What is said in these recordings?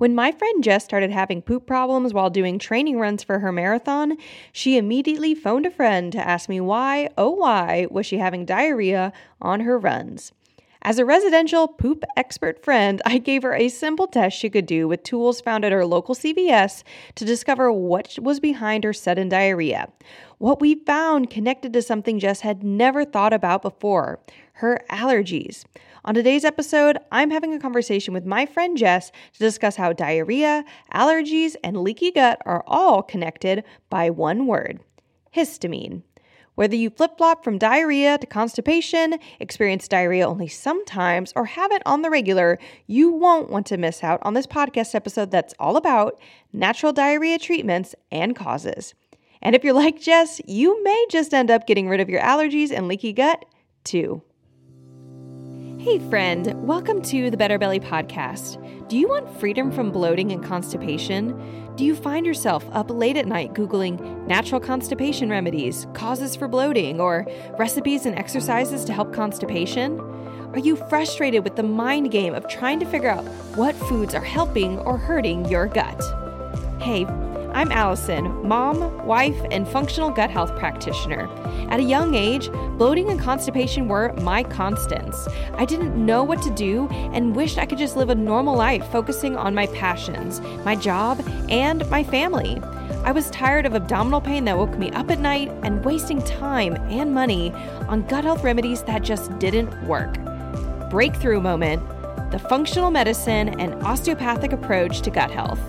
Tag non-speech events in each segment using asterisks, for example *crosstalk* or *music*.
When my friend Jess started having poop problems while doing training runs for her marathon, she immediately phoned a friend to ask me why, oh, why, was she having diarrhea on her runs. As a residential poop expert friend, I gave her a simple test she could do with tools found at her local CVS to discover what was behind her sudden diarrhea. What we found connected to something Jess had never thought about before her allergies. On today's episode, I'm having a conversation with my friend Jess to discuss how diarrhea, allergies, and leaky gut are all connected by one word histamine. Whether you flip flop from diarrhea to constipation, experience diarrhea only sometimes, or have it on the regular, you won't want to miss out on this podcast episode that's all about natural diarrhea treatments and causes. And if you're like Jess, you may just end up getting rid of your allergies and leaky gut too. Hey, friend, welcome to the Better Belly Podcast. Do you want freedom from bloating and constipation? Do you find yourself up late at night Googling natural constipation remedies, causes for bloating, or recipes and exercises to help constipation? Are you frustrated with the mind game of trying to figure out what foods are helping or hurting your gut? Hey, I'm Allison, mom, wife, and functional gut health practitioner. At a young age, bloating and constipation were my constants. I didn't know what to do and wished I could just live a normal life focusing on my passions, my job, and my family. I was tired of abdominal pain that woke me up at night and wasting time and money on gut health remedies that just didn't work. Breakthrough moment the functional medicine and osteopathic approach to gut health.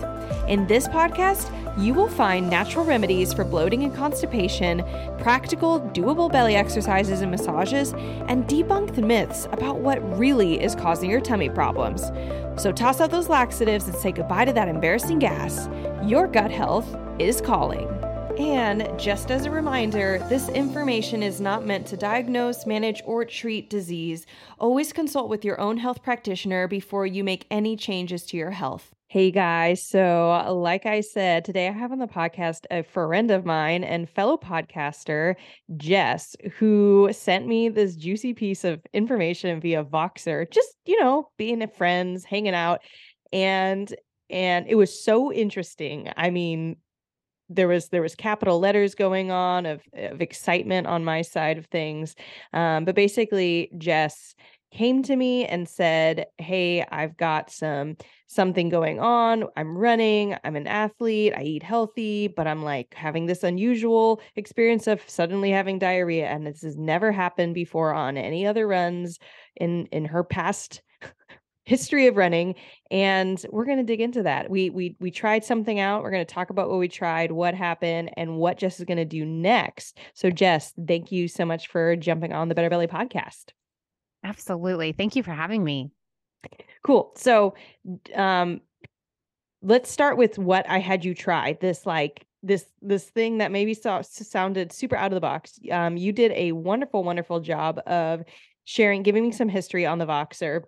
In this podcast, you will find natural remedies for bloating and constipation, practical, doable belly exercises and massages, and debunk the myths about what really is causing your tummy problems. So toss out those laxatives and say goodbye to that embarrassing gas. Your gut health is calling. And just as a reminder, this information is not meant to diagnose, manage, or treat disease. Always consult with your own health practitioner before you make any changes to your health. Hey guys. So, like I said, today I have on the podcast a friend of mine and fellow podcaster, Jess, who sent me this juicy piece of information via Voxer, just, you know, being friends, hanging out. And and it was so interesting. I mean, there was there was capital letters going on of, of excitement on my side of things. Um, but basically, Jess came to me and said, "Hey, I've got some something going on. I'm running, I'm an athlete, I eat healthy, but I'm like having this unusual experience of suddenly having diarrhea and this has never happened before on any other runs in in her past *laughs* history of running and we're going to dig into that. We we we tried something out. We're going to talk about what we tried, what happened and what Jess is going to do next. So Jess, thank you so much for jumping on the Better Belly podcast. Absolutely. Thank you for having me. Cool. So, um, let's start with what I had you try. This like this this thing that maybe sounded super out of the box. Um, you did a wonderful, wonderful job of sharing, giving me some history on the Voxer.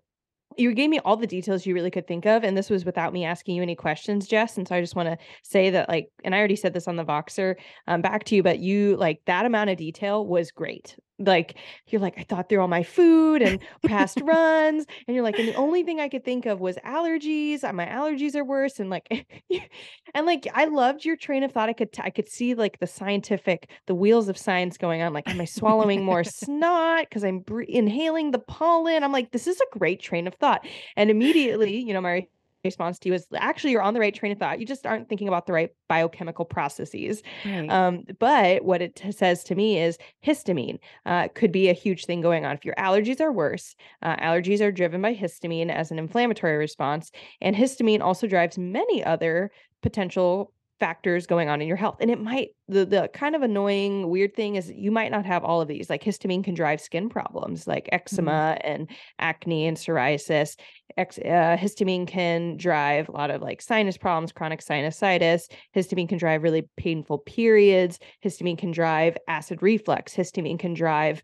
You gave me all the details you really could think of, and this was without me asking you any questions, Jess. And so I just want to say that, like, and I already said this on the Voxer um, back to you, but you like that amount of detail was great like you're like i thought through all my food and past *laughs* runs and you're like and the only thing i could think of was allergies my allergies are worse and like *laughs* and like i loved your train of thought i could t- I could see like the scientific the wheels of science going on like am i swallowing more *laughs* snot? Because i'm bre- inhaling the pollen i'm like this is a great train of thought and immediately you know my response to you is actually you're on the right train of thought. You just aren't thinking about the right biochemical processes. Right. Um, but what it t- says to me is histamine uh, could be a huge thing going on. If your allergies are worse, uh, allergies are driven by histamine as an inflammatory response, and histamine also drives many other potential factors going on in your health. And it might the the kind of annoying weird thing is you might not have all of these. Like histamine can drive skin problems like eczema mm-hmm. and acne and psoriasis. Ex, uh, histamine can drive a lot of like sinus problems, chronic sinusitis. Histamine can drive really painful periods. Histamine can drive acid reflux. Histamine can drive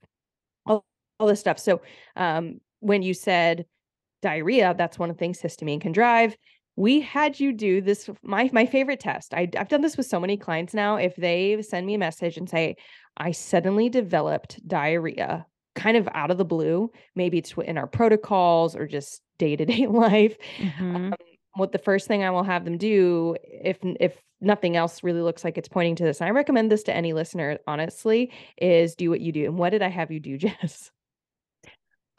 all, all this stuff. So um, when you said diarrhea, that's one of the things histamine can drive we had you do this my my favorite test I, i've done this with so many clients now if they send me a message and say i suddenly developed diarrhea kind of out of the blue maybe it's in our protocols or just day-to-day *laughs* life mm-hmm. um, what the first thing I will have them do if if nothing else really looks like it's pointing to this. And I recommend this to any listener honestly is do what you do. And what did I have you do, *laughs* Jess?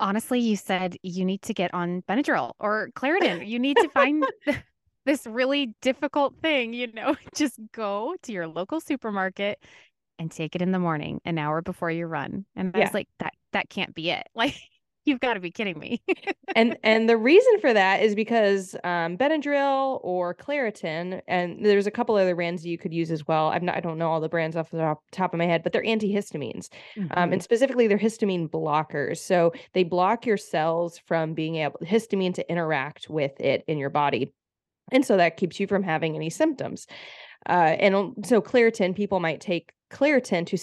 Honestly, you said you need to get on Benadryl or Claritin. You need to *laughs* find *laughs* this really difficult thing, you know, *laughs* just go to your local supermarket and take it in the morning, an hour before you run. And I was like, that that can't be it. Like you've got to be kidding me. and *laughs* and the reason for that is because um, Benadryl or Claritin, and there's a couple other brands you could use as well. I'm not, I don't know all the brands off the top, of my head, but they're antihistamines, mm-hmm. um, and specifically they're histamine blockers. So they block your cells from being able histamine to interact with it in your body. And so that keeps you from having any symptoms. Uh, and so Claritin, people might take Claritin to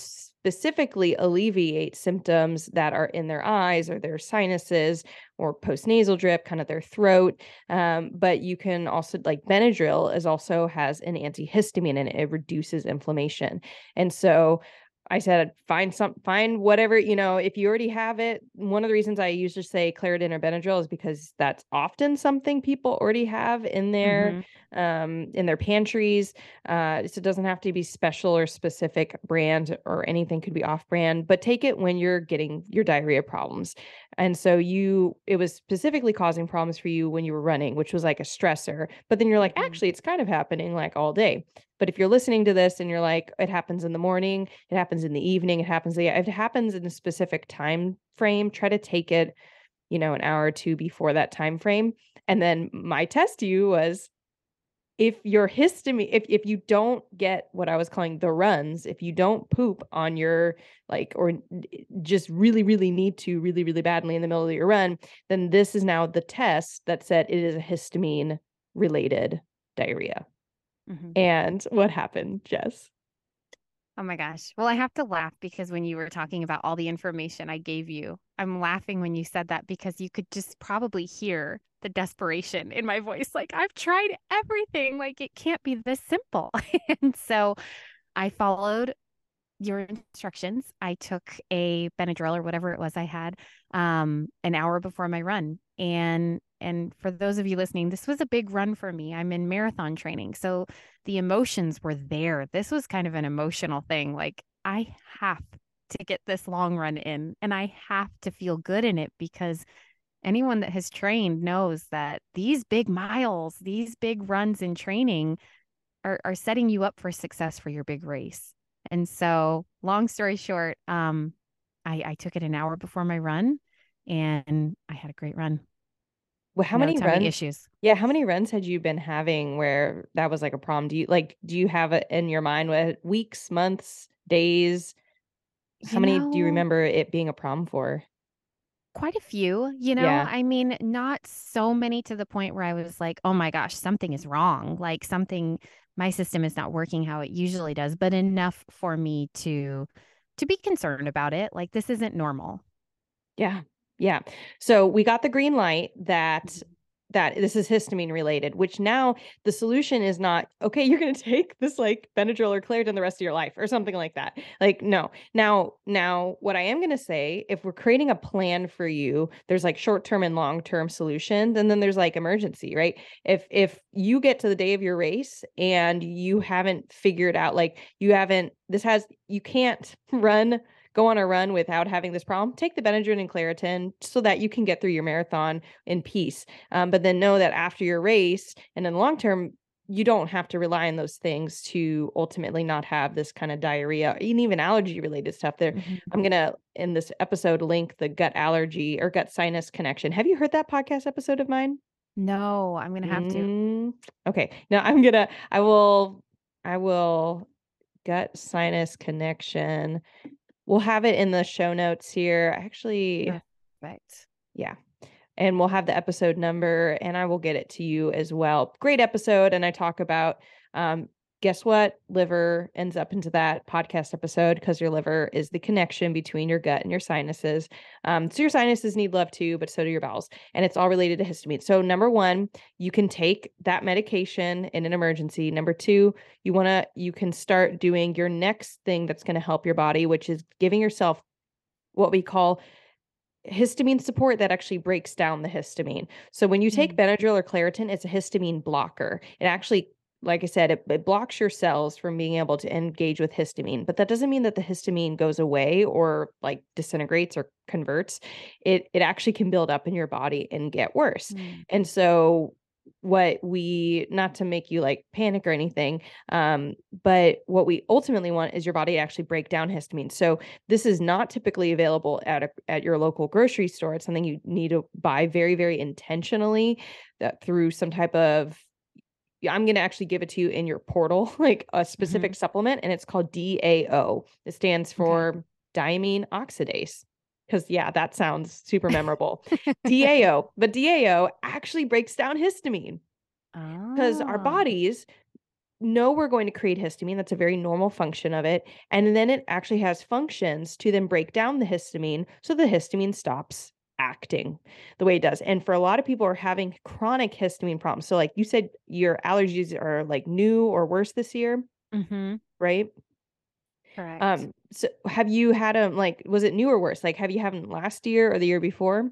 specifically alleviate symptoms that are in their eyes or their sinuses or postnasal drip, kind of their throat. Um, but you can also like Benadryl is also has an antihistamine and it. it reduces inflammation. And so I said, find some, find whatever, you know, if you already have it. One of the reasons I usually say Claritin or Benadryl is because that's often something people already have in their, mm-hmm. um, in their pantries. Uh, so it doesn't have to be special or specific brand or anything could be off brand, but take it when you're getting your diarrhea problems. And so you, it was specifically causing problems for you when you were running, which was like a stressor. But then you're like, mm-hmm. actually, it's kind of happening like all day. But if you're listening to this and you're like, it happens in the morning, it happens in the evening, it happens, if it happens in a specific time frame, try to take it, you know, an hour or two before that time frame. And then my test to you was if your histamine, if if you don't get what I was calling the runs, if you don't poop on your like or just really, really need to really, really badly in the middle of your run, then this is now the test that said it is a histamine related diarrhea. Mm-hmm. And what happened, Jess? Oh my gosh. Well, I have to laugh because when you were talking about all the information I gave you, I'm laughing when you said that because you could just probably hear the desperation in my voice. Like, I've tried everything. Like, it can't be this simple. *laughs* and so I followed your instructions. I took a Benadryl or whatever it was I had um, an hour before my run. And and for those of you listening, this was a big run for me. I'm in marathon training. So the emotions were there. This was kind of an emotional thing. Like I have to get this long run in and I have to feel good in it because anyone that has trained knows that these big miles, these big runs in training are, are setting you up for success for your big race. And so, long story short, um, I, I took it an hour before my run and I had a great run. Well, how no many runs? issues? Yeah, how many runs had you been having where that was like a problem? Do you like do you have it in your mind what weeks, months, days? How you many know, do you remember it being a problem for? Quite a few, you know. Yeah. I mean, not so many to the point where I was like, "Oh my gosh, something is wrong." Like something my system is not working how it usually does, but enough for me to to be concerned about it. Like this isn't normal. Yeah. Yeah. So we got the green light that mm-hmm that this is histamine related, which now the solution is not, okay, you're going *laughs* to take this like Benadryl or Claritin the rest of your life or something like that. Like, no. Now, now what I am going to say, if we're creating a plan for you, there's like short-term and long-term solutions. And then there's like emergency, right? If, if you get to the day of your race and you haven't figured out, like you haven't, this has, you can't *laughs* run go on a run without having this problem, take the Benadryl and Claritin so that you can get through your marathon in peace. Um, but then know that after your race and in the long term, you don't have to rely on those things to ultimately not have this kind of diarrhea and even allergy related stuff there mm-hmm. i'm gonna in this episode link the gut allergy or gut sinus connection have you heard that podcast episode of mine no i'm gonna have mm-hmm. to okay now i'm gonna i will i will gut sinus connection We'll have it in the show notes here. Actually, perfect. Yeah. And we'll have the episode number and I will get it to you as well. Great episode. And I talk about um, guess what? Liver ends up into that podcast episode because your liver is the connection between your gut and your sinuses. Um, so your sinuses need love too, but so do your bowels. And it's all related to histamine. So, number one, you can take that medication in an emergency. Number two, you want to, you can start doing your next thing that's going to help your body, which is giving yourself what we call histamine support that actually breaks down the histamine. So when you take Mm. Benadryl or Claritin, it's a histamine blocker. It actually, like I said, it, it blocks your cells from being able to engage with histamine. But that doesn't mean that the histamine goes away or like disintegrates or converts. It it actually can build up in your body and get worse. Mm. And so what we not to make you like panic or anything um but what we ultimately want is your body to actually break down histamine so this is not typically available at a, at your local grocery store it's something you need to buy very very intentionally that through some type of I'm going to actually give it to you in your portal, *laughs* like a specific mm-hmm. supplement, and it's called DAO. It stands for diamine oxidase. Because, yeah, that sounds super memorable. *laughs* DAO, but DAO actually breaks down histamine because our Oh. bodies know we're going to create histamine. That's a very normal function of it. And then it actually has functions to then break down the histamine so the histamine stops acting the way it does. And for a lot of people are having chronic histamine problems. So like you said your allergies are like new or worse this year, Mm-hmm. right? Correct. Um so have you had them like was it new or worse? Like have you had them last year or the year before?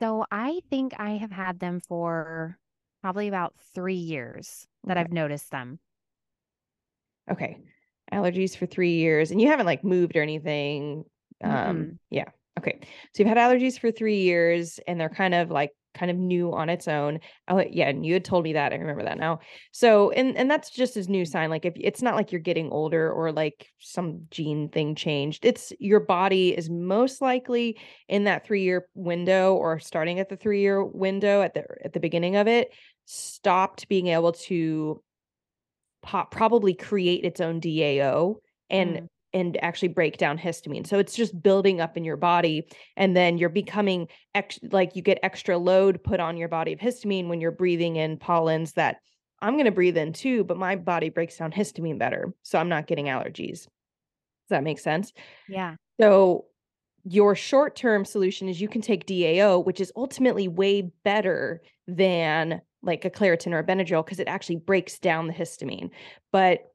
So I think I have had them for probably about three years that Okay. I've noticed them. Okay. Allergies for 3 years and you haven't like moved or anything. Um Mm-mm. yeah. Okay. So you've had allergies for 3 years and they're kind of like kind of new on its own. Oh yeah, and you had told me that. I remember that now. So and and that's just as new sign like if it's not like you're getting older or like some gene thing changed. It's your body is most likely in that 3-year window or starting at the 3-year window at the at the beginning of it stopped being able to po- probably create its own DAO and Mm. And actually break down histamine. So it's just building up in your body and then you're becoming ex- like you get extra load put on your body of histamine when you're breathing in pollens that I'm going to breathe in too, but my body breaks down histamine better. So I'm not getting allergies. Does that make sense? Yeah. So your short-term solution is you can take DAO, which is ultimately way better than like a Claritin or a Benadryl because it actually breaks down the histamine. But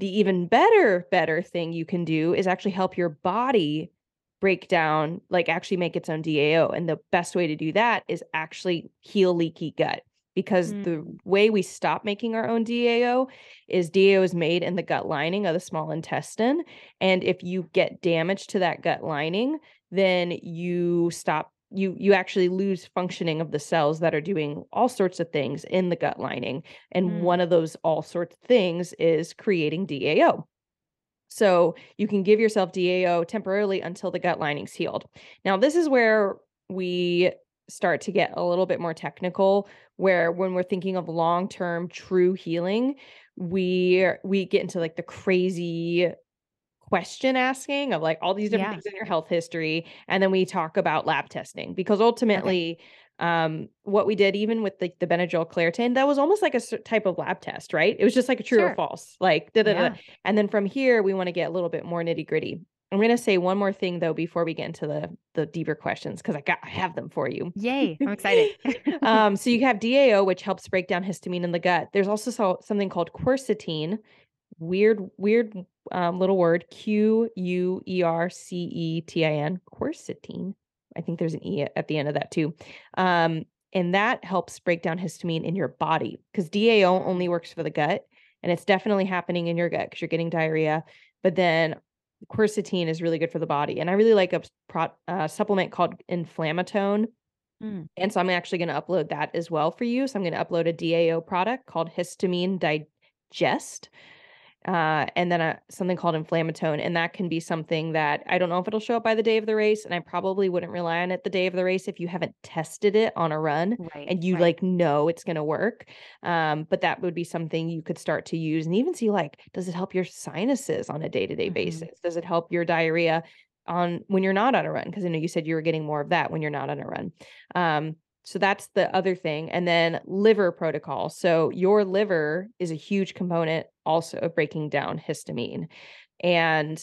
the even better better thing you can do is actually help your body break down like actually make its own DAO and the best way to do that is actually heal leaky gut because the Mm. way we stop making our own DAO is DAO is made in the gut lining of the small intestine and if you get damage to that gut lining then you stop you you actually lose functioning of the cells that are doing all sorts of things in the gut lining and Mm. one of those all sorts of things is creating DAO so you can give yourself DAO temporarily until the gut lining's healed. Now, this is where we start to get a little bit more technical where when we're thinking of long-term true healing, we we get into like the crazy question asking of like all these different Yeah. things in your health history and then we talk about lab testing because ultimately um what we did even with the, the Benadryl Claritin that was almost like a type of lab test right it was just like a true or false like da, da, da, and then from here we want to get a little bit more nitty gritty I'm going to say one more thing though before we get into the the deeper questions because I got I have them for you Yay. I'm excited. *laughs* um, so you have DAO, which helps break down histamine in the gut. There's also so, something called quercetin. Weird, weird um, little word. Q U E R C E T I N. Quercetin. I think there's an E at the end of that too. Um, and that helps break down histamine in your body because DAO only works for the gut, and it's definitely happening in your gut because you're getting diarrhea. But then quercetin is really good for the body, and I really like a pro- uh, supplement called Inflammatone. Mm. And so I'm actually going to upload that as well for you. So I'm going to upload a DAO product called Histamine Digest. Uh, and then a, something called inflammatone. And that can be something that I don't know if it'll show up by the day of the race. And I probably wouldn't rely on it the day of the race if you haven't tested it on a run Right. and you right. like know it's going to work. Um, but that would be something you could start to use and even see like, does it help your sinuses on a day to day basis? Does it help your diarrhea on when you're not on a run? Because I know you said you were getting more of that when you're not on a run. Um, so that's the other thing. And then liver protocol. So your liver is a huge component also of breaking down histamine. And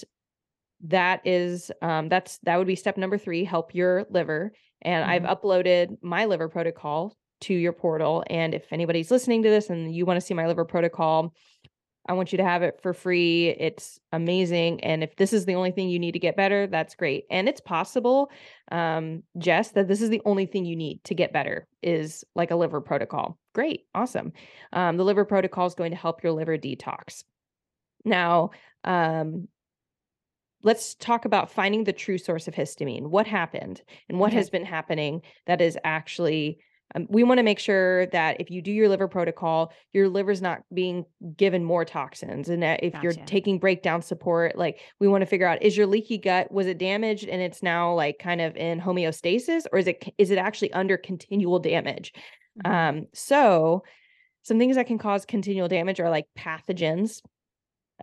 that is um that's that would be step number 3, help your liver. And I've Mhm. uploaded my liver protocol to your portal and if anybody's listening to this and you want to see my liver protocol I want you to have it for free. It's amazing. And if this is the only thing you need to get better, that's great. And it's possible, um, Jess, that this is the only thing you need to get better is like a liver protocol. Great. Awesome. Um, the liver protocol is going to help your liver detox. Now, um, let's talk about finding the true source of histamine. What happened and what Okay. has been happening that is actually um, we want to make sure that if you do your liver protocol, your liver's not being given more toxins. And that if you're taking breakdown support, like we want to figure out is your leaky gut was it damaged and it's now like kind of in homeostasis, or is it is it actually under continual damage? Mhm. Um, so some things that can cause continual damage are like pathogens.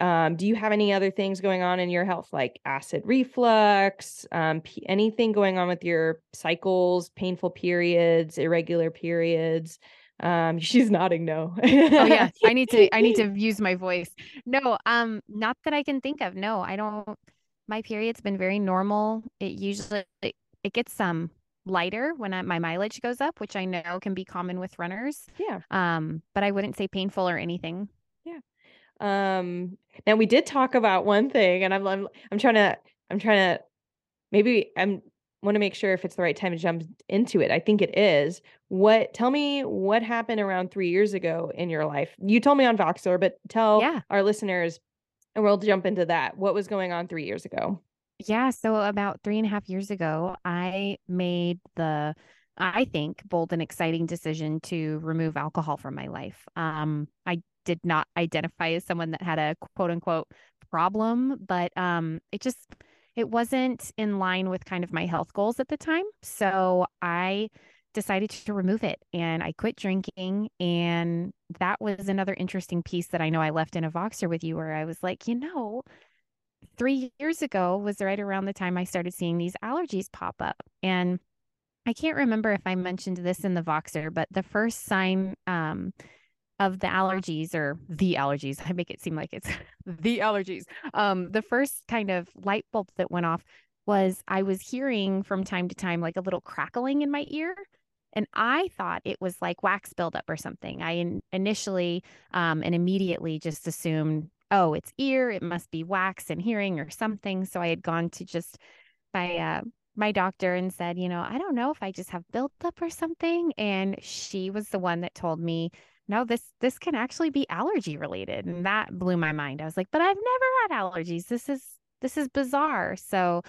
Um, do you have any other things going on in your health, like acid reflux, um, p- anything going on with your cycles, painful periods, irregular periods? Um, *laughs* she's nodding no. Oh yes, I need to I need *laughs* to use my voice. No, um, not that I can think of. No, I don't. My period's been very normal. It usually it, it gets um lighter when I, my mileage goes up, which I know can be common with runners. Yeah. Um, but I wouldn't say painful or anything. Um, now we did talk about one thing, and I'm I'm I'm trying to I'm trying to maybe I'm want to make sure if it's the right time to jump into it. I think it is. What tell me what happened around three years ago in your life? You told me on Voxer, but tell Yeah. our listeners, and we'll jump into that. What was going on three years ago? Yeah, so about three and a half years ago, I made the, I think, bold and exciting decision to remove alcohol from my life. Um, I did not identify as someone that had a quote unquote problem, but um, it just, it wasn't in line with kind of my health goals at the time. So I decided to remove it and I quit drinking. And that was another interesting piece that I know I left in a Voxer with you where I was like, you know, three years ago was right around the time I started seeing these allergies pop up. And I can't remember if I mentioned this in the Voxer, but the first sign um, of the allergies or the allergies, *laughs* I make it seem like it's *laughs* the allergies. Um, the first kind of light bulb that went off was I was hearing from time to time like a little crackling in my ear. And I thought it was like wax buildup or something. I in- initially um, and immediately just assumed oh, it's ear, it must be wax and hearing or something. So I had gone to just my uh, my doctor and said, you know, I don't know if I just have buildup or something. And she was the one that told me, no, this this can actually be allergy related. And that blew my mind. I was like, but I've never had allergies. This is this is bizarre. So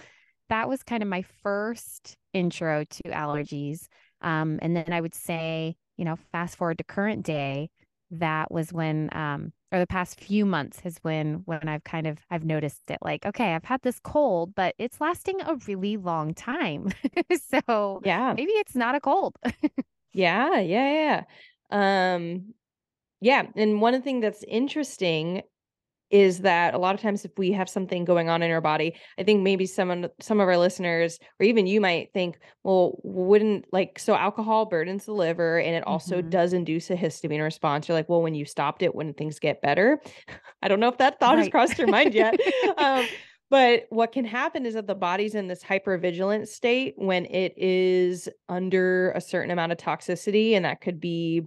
that was kind of my first intro to allergies. Um, and then I would say, you know, fast forward to current day, that was when um, or the past few months has when when I've kind of I've noticed it like okay I've had this cold but it's lasting a really long time *laughs* so Yeah. maybe it's not a cold *laughs* Yeah, yeah, yeah. Um, yeah, and one thing that's interesting is that a lot of times if we have something going on in our body, I think maybe some some of our listeners or even you might think, well, wouldn't like so alcohol burdens the liver and it also Mhm. does induce a histamine response. You're like, well, when you stopped it, wouldn't things get better? *laughs* I don't know if that thought has crossed your mind yet. *laughs* Um, but what can happen is that the body's in this hypervigilant state when it is under a certain amount of toxicity, and that could be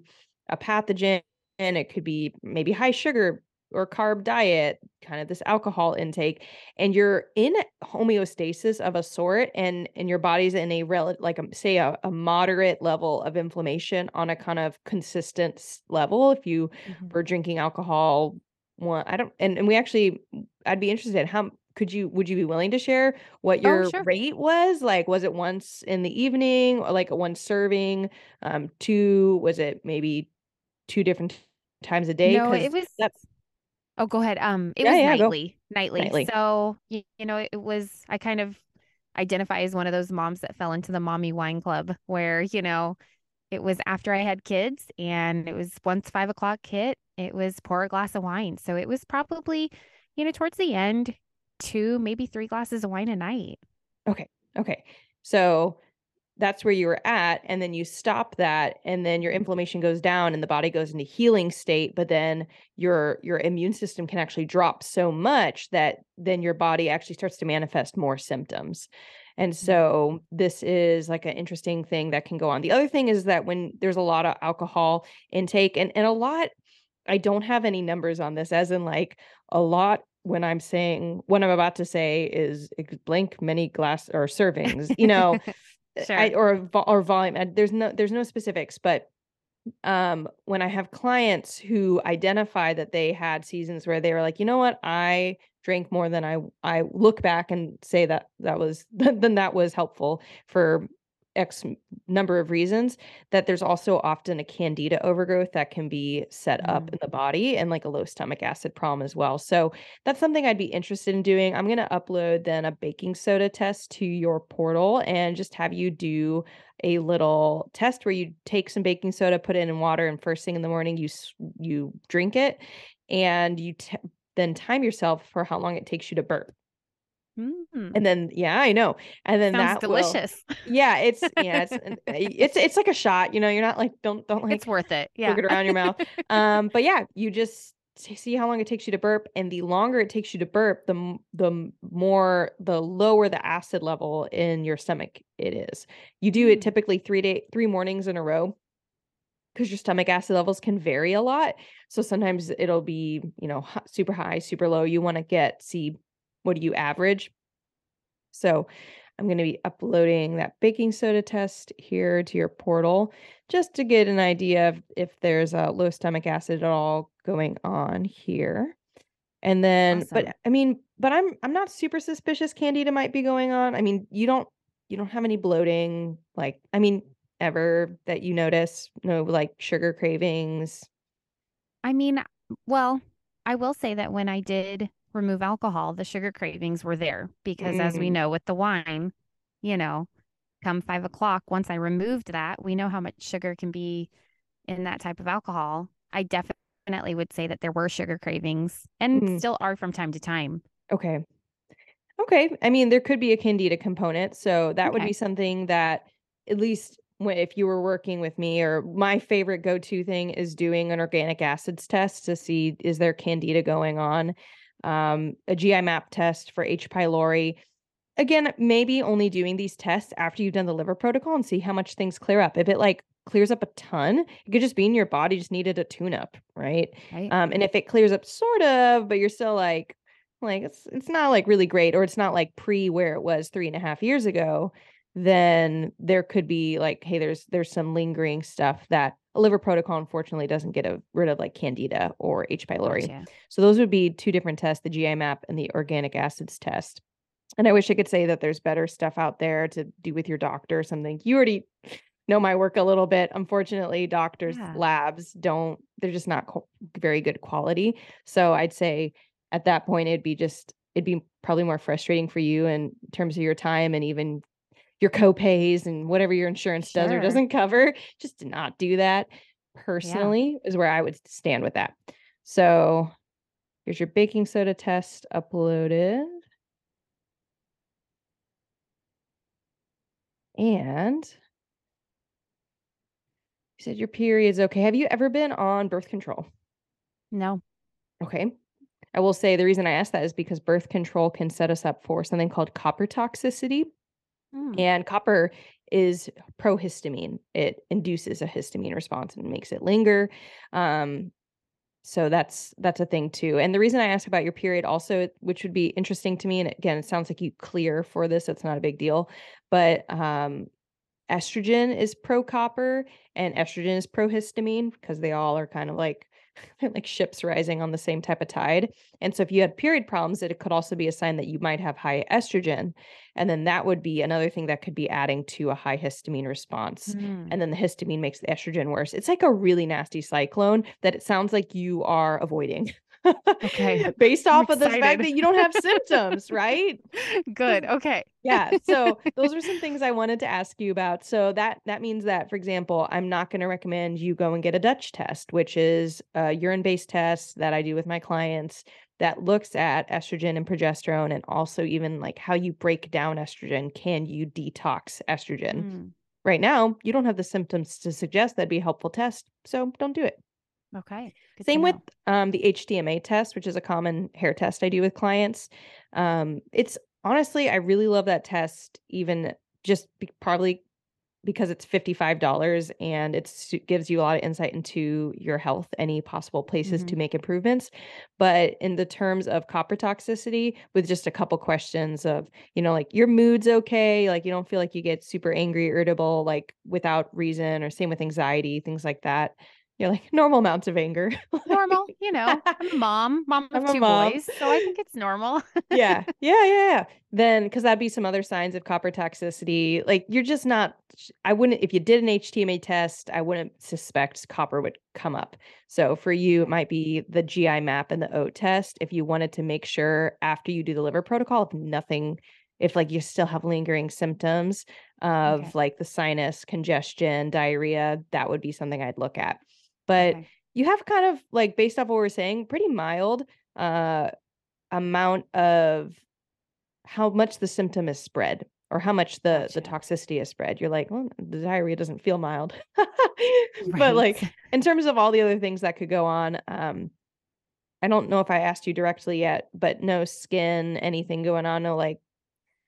a pathogen, and it could be maybe high sugar or carb diet, kind of this alcohol intake, and you're in homeostasis of a sort, and and your body's in a rel like um, say a, a moderate level of inflammation on a kind of consistent level. If you Mhm. were drinking alcohol, one I don't, and and we actually, I'd be interested. In how could you? Would you be willing to share what oh your sure rate was? Like, was it once in the evening, or like a one serving? Um, two? Was it maybe two different times a day? no it was oh go ahead um it yeah, was yeah, go nightly nightly nightly. so you, you know it was I kind of identify as one of those moms that fell into the mommy wine club where you know It was after I had kids, and it was once five o'clock hit, it was pour a glass of wine. So it was probably, you know, towards the end, two, maybe three glasses of wine a night. Okay, okay. So that's where you were at, and then you stop that, and then your inflammation goes down, and the body goes into healing state. But then your your immune system can actually drop so much that then your body actually starts to manifest more symptoms. And Mm. so this is like an interesting thing that can go on. The other thing is that when there's a lot of alcohol intake and and a lot I don't have any numbers on this, as in like a lot when I'm saying what I'm about to say is blank many glass or servings, you know, *laughs* sure. I, or or volume. There's no there's no specifics, but um when I have clients who identify that they had seasons where they were like, you know what, I drank more than I I look back and say that that was *laughs* then that was helpful for X number of reasons, that there's also often a candida overgrowth that can be set up Mm. in the body and like a low stomach acid problem as well. So that's something I'd be interested in doing. I'm going to upload then a baking soda test to your portal and just have you do a little test where you take some baking soda, put it in water, and first thing in the morning you you drink it, and you t- then time yourself for how long it takes you to burp. Mm. And then yeah, I know. And then Sounds that will delicious. Yeah, it's *laughs* yeah, it's uh, it's it's like a shot, you know, you're not like don't don't like it's worth it. Yeah. it around your mouth. Um, *laughs* but yeah, you just see how long it takes you to burp, and the longer it takes you to burp, the the more the lower the acid level in your stomach it is. You do it Mm. typically three day three mornings in a row because your stomach acid levels can vary a lot. So sometimes it'll be you know super high, super low. You want to get see what do you average. So I'm going to be uploading that baking soda test here to your portal just to get an idea of if there's a low stomach acid at all going on here. And then Awesome. but I mean, but I'm I'm not super suspicious candida might be going on. I mean, you don't you don't have any bloating like I mean ever that you notice, no like sugar cravings. I mean, well, I will say that when I did remove alcohol, the sugar cravings were there because, as we Mm, know, with the wine, you know, come five o'clock, once I removed that, we know how much sugar can be in that type of alcohol. I definitely would say that there were sugar cravings and mm, still are from time to time. okay. Okay. I mean, there could be a candida component. So that would be something that, at least when, if you were working with me, or my favorite go to thing is doing an organic acids test to see is there candida going on. Um, a GI map test for H. pylori. Again, maybe only doing these tests after you've done the liver protocol and see how much things clear up. If it like clears up a ton, it could just be in your body just needed a tune up, right? Right. Um, and if it clears up sort of, but you're still like, like it's it's not like really great, or it's not like pre where it was three and a half years ago, then there could be like, hey, there's there's some lingering stuff that a liver protocol unfortunately doesn't get a, rid of like candida or H. pylori. Gotcha. So those would be two different tests, the GI map and the organic acids test. And I wish I could say that there's better stuff out there to do with your doctor or something. You already know my work a little bit. Unfortunately, doctors' Yeah. labs don't, they're just not co- very good quality. So I'd say at that point, it'd be just, it'd be probably more frustrating for you in terms of your time and even your co-pays and whatever your insurance does or doesn't cover. Just to not do that personally is where I would stand with that. So here's your baking soda test uploaded. And you said your period's okay. Have you ever been on birth control? No. Okay. I will say the reason I asked that is because birth control can set us up for something called copper toxicity. Mm. And copper is prohistamine. It induces a histamine response and makes it linger. Um, so that's that's a thing too. And the reason I asked about your period also, which would be interesting to me, and again, it sounds like you clear for this, it's not a big deal. But um, estrogen is pro copper and estrogen is prohistamine because they all are kind of like *laughs* like ships rising on the same type of tide. And so if you had period problems, it could also be a sign that you might have high estrogen. And then that would be another thing that could be adding to a high histamine response. Mm. And then the histamine makes the estrogen worse. It's like a really nasty cyclone that it sounds like you are avoiding. *laughs* Okay. *laughs* Based off of the fact that you don't have symptoms, right? *laughs* Good. *laughs* Okay. yeah so those are some things i wanted to ask you about so that that means that for example i'm not going to recommend you go and get a dutch test which is a urine based test that i do with my clients that looks at estrogen and progesterone and also even like how you break down estrogen can you detox estrogen Mm. right now you don't have the symptoms to suggest that'd be a helpful test so don't do it Okay. Good same with um, the HTMA test, which is a common hair test I do with clients. Um, it's honestly, I really love that test, even just be, probably because it's $55 and it gives you a lot of insight into your health, any possible places to Mhm. make improvements. But in the terms of copper toxicity, with just a couple questions of, you know, like your mood's okay, like you don't feel like you get super angry, irritable, like without reason, or same with anxiety, things like that. You're like normal amounts of anger. *laughs* Normal, you know. *laughs* I'm a mom, mom of I'm 2 mom. boys, so I think it's normal. Yeah. *laughs* Yeah, yeah, yeah. Then, because that'd be some other signs of copper toxicity. Like you're just not I wouldn't if you did an HTMA test, I wouldn't suspect copper would come up. So for you, it might be the GI map and the OAT test if you wanted to make sure after you do the liver protocol, if nothing if, like, you still have lingering symptoms Okay. of, like, the sinus congestion, diarrhea, that would be something I'd look at. But Okay. you have kind of, like, based off what we're saying, pretty mild, uh, amount of how much the symptom is spread or how much the the toxicity is spread. You're like, "Well, the diarrhea doesn't feel mild." *laughs* But, like, in terms of all the other things that could go on, um, I don't know if I asked you directly yet, but no skin, anything going on, no, like,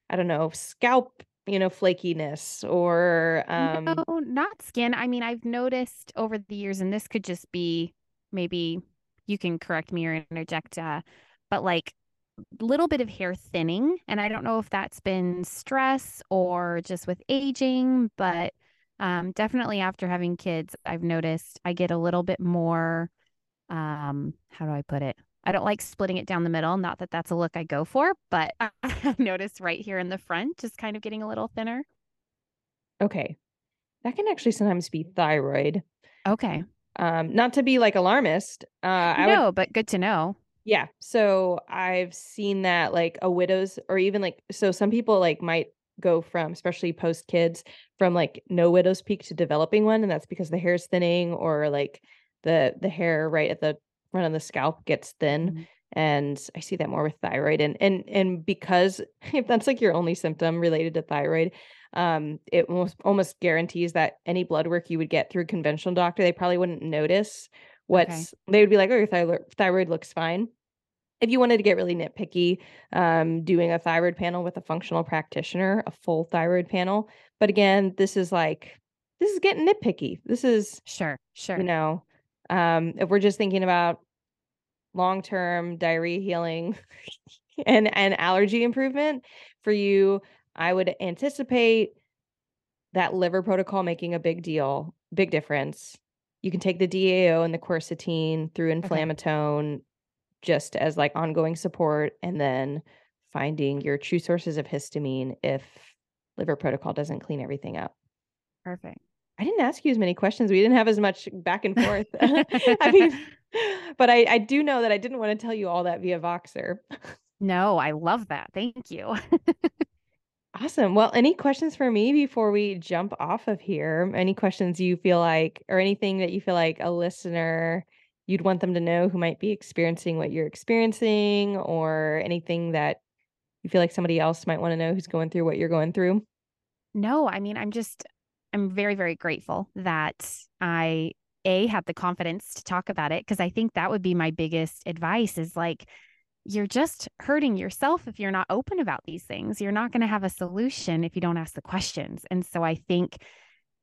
I don't know, scalp, you know, flakiness or, um No, not skin. I mean, I've noticed over the years, and this could just be maybe you can correct me or interject, uh, but like a little bit of hair thinning. And I don't know if that's been stress or just with aging, but um, definitely after having kids, I've noticed I get a little bit more, um, how do I put it? I don't like splitting it down the middle. Not that that's a look I go for, but *laughs* I've noticed right here in the front, just kind of getting a little thinner. okay, that can actually sometimes be thyroid. Okay. Um, not to be, like, alarmist, uh, I would No, but good to know. Yeah, so I've seen that, like, a widow's or even, like so some people, like, might go from especially post kids, from, like, no widow's peak to developing one, and that's because the hair's thinning or, like, the the hair right at the front of the scalp gets thin, Mhm. and I see that more with thyroid, and and and because *laughs* if that's, like, your only symptom related to thyroid, um, it almost almost guarantees that any blood work you would get through a conventional doctor, they probably wouldn't notice Okay. what's they would be like, "Oh, your thyro thyroid looks fine." If you wanted to get really nitpicky, um, doing a thyroid panel with a functional practitioner, a full thyroid panel. But again, this is like this is getting nitpicky. This is, Sure. sure. you know, um, if we're just thinking about long-term diarrhea healing *laughs* and and allergy improvement for you, I would anticipate that liver protocol making a big deal, big difference. You can take the DAO and the quercetin through Okay. inflammatone just as, like, ongoing support, and then finding your true sources of histamine if liver protocol doesn't clean everything up. Perfect. I didn't ask you as many questions, we didn't have as much back and forth. *laughs* *laughs* I mean, *laughs* but I I do know that I didn't wanna tell you all that via Voxer. No, I love that. Thank you. Awesome. Well, any questions for me before we jump off of here? Any questions you feel like or anything that you feel like a listener you'd want them to know who might be experiencing what you're experiencing or anything that you feel like somebody else might wanna know who's going through what you're going through? No, I mean, I'm just I'm very, very grateful that I A had the confidence to talk about it because I think that would be my biggest advice is like you're just hurting yourself if you're not open about these things. You're not going to have a solution if you don't ask the questions. And so I think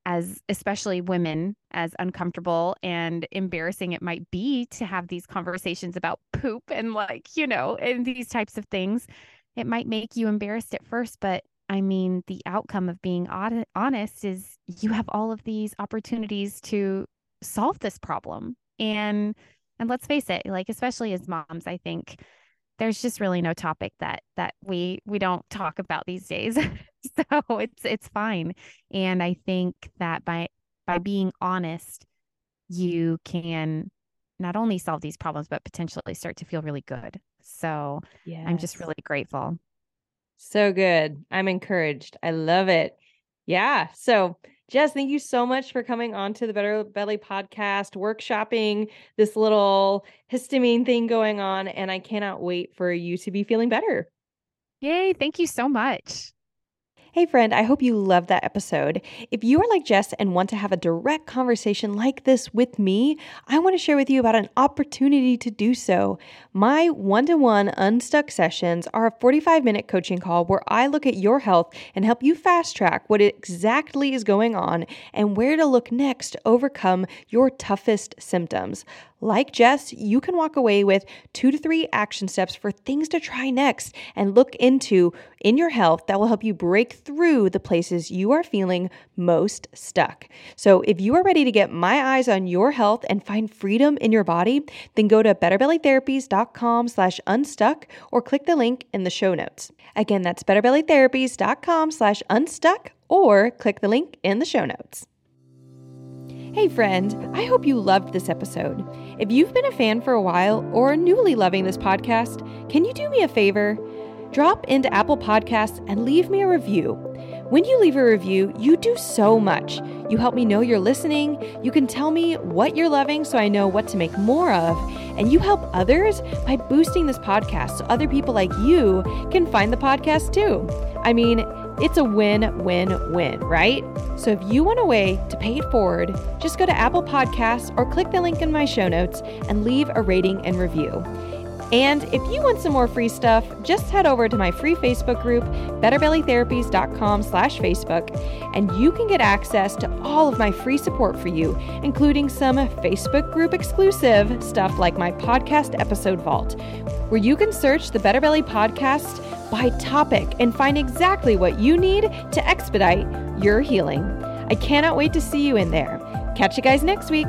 as especially women as uncomfortable and embarrassing it might be to have these conversations about poop and like, you know, and these types of things, it might make you embarrassed at first, but I mean, the outcome of being honest is you have all of these opportunities to solve this problem. And and let's face it, like especially as moms, I think there's just really no topic that that we we don't talk about these days. *laughs* so it's it's fine. And I think that by by being honest, you can not only solve these problems but potentially start to feel really good. So I'm just really grateful. So good. I'm encouraged. I love it. Yeah. So, Jess, thank you so much for coming on to the Better Belly podcast, workshopping this little histamine thing going on. And I cannot wait for you to be feeling better. Yay, thank you so much. Hey, friend, I hope you loved that episode. If you are like Jess and want to have a direct conversation like this with me, I want to share with you about an opportunity to do so. My one to one Unstuck sessions are a 45 minute coaching call where I look at your health and help you fast track what exactly is going on and where to look next to overcome your toughest symptoms. Like Jess, you can walk away with two to three action steps for things to try next and look into in your health that will help you break through the places you are feeling most stuck. So, if you are ready to get my eyes on your health and find freedom in your body, then go to betterbellytherapies.com slash unstuck or click the link in the show notes. Again, that's betterbellytherapies.com slash unstuck or click the link in the show notes. Hey, friend, I hope you loved this episode. If you've been a fan for a while or newly loving this podcast, can you do me a favor? Drop into Apple Podcasts and leave me a review. When you leave a review, you do so much. You help me know you're listening, you can tell me what you're loving so I know what to make more of, and you help others by boosting this podcast so other people like you can find the podcast too. I mean, it's a win win win, right? So if you want a way to pay it forward, just go to Apple Podcasts or click the link in my show notes and leave a rating and review. And if you want some more free stuff, just head over to my free Facebook group, betterbellytherapies.com slash Facebook, and you can get access to all of my free support for you, including some Facebook group exclusive stuff like my podcast episode vault, where you can search the Better Belly podcast by topic and find exactly what you need to expedite your healing. I cannot wait to see you in there. Catch you guys next week.